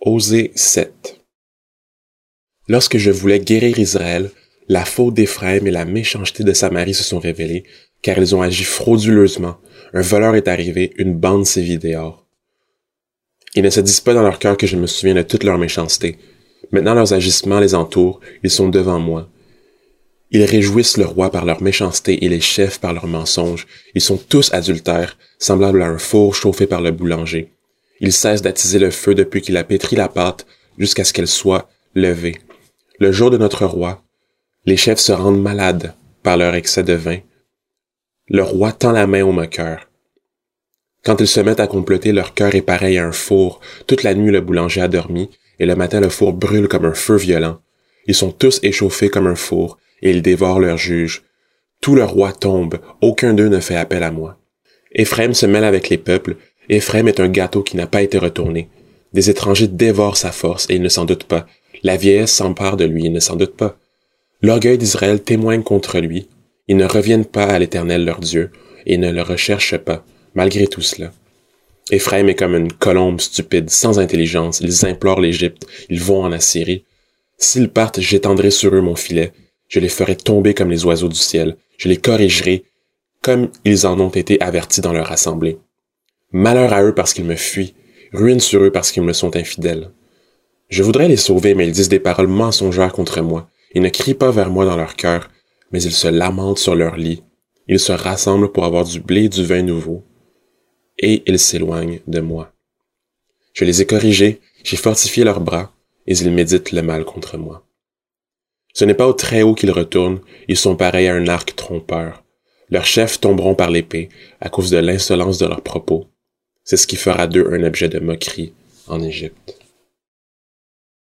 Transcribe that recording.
Osée 7 Lorsque je voulais guérir Israël, la faute d'Éphraïm et la méchanceté de Samarie se sont révélées, car ils ont agi frauduleusement. Un voleur est arrivé, une bande s'est vidée dehors. Ils ne se disent pas dans leur cœur que je me souviens de toute leur méchanceté. Maintenant leurs agissements les entourent, ils sont devant moi. Ils réjouissent le roi par leur méchanceté et les chefs par leurs mensonges. Ils sont tous adultères, semblables à un four chauffé par le boulanger. Il cesse d'attiser le feu depuis qu'il a pétri la pâte jusqu'à ce qu'elle soit levée. Le jour de notre roi, les chefs se rendent malades par leur excès de vin. Le roi tend la main au moqueur. Quand ils se mettent à comploter, leur cœur est pareil à un four. Toute la nuit, le boulanger a dormi, et le matin, le four brûle comme un feu violent. Ils sont tous échauffés comme un four, et ils dévorent leur juge. Tout le roi tombe, aucun d'eux ne fait appel à moi. Éphraim se mêle avec les peuples, Ephraim est un gâteau qui n'a pas été retourné. Des étrangers dévorent sa force et il ne s'en doute pas. La vieillesse s'empare de lui, il ne s'en doute pas. L'orgueil d'Israël témoigne contre lui. Ils ne reviennent pas à l'Éternel leur Dieu et ne le recherchent pas, malgré tout cela. Ephraim est comme une colombe stupide, sans intelligence. Ils implorent l'Égypte, ils vont en Assyrie. S'ils partent, j'étendrai sur eux mon filet. Je les ferai tomber comme les oiseaux du ciel. Je les corrigerai comme ils en ont été avertis dans leur assemblée. Malheur à eux parce qu'ils me fuient, ruine sur eux parce qu'ils me sont infidèles. Je voudrais les sauver, mais ils disent des paroles mensongères contre moi. Ils ne crient pas vers moi dans leur cœur, mais ils se lamentent sur leur lit. Ils se rassemblent pour avoir du blé et du vin nouveau. Et ils s'éloignent de moi. Je les ai corrigés, j'ai fortifié leurs bras, et ils méditent le mal contre moi. Ce n'est pas au Très-Haut qu'ils retournent, ils sont pareils à un arc trompeur. Leurs chefs tomberont par l'épée à cause de l'insolence de leurs propos. C'est ce qui fera d'eux un objet de moquerie en Égypte.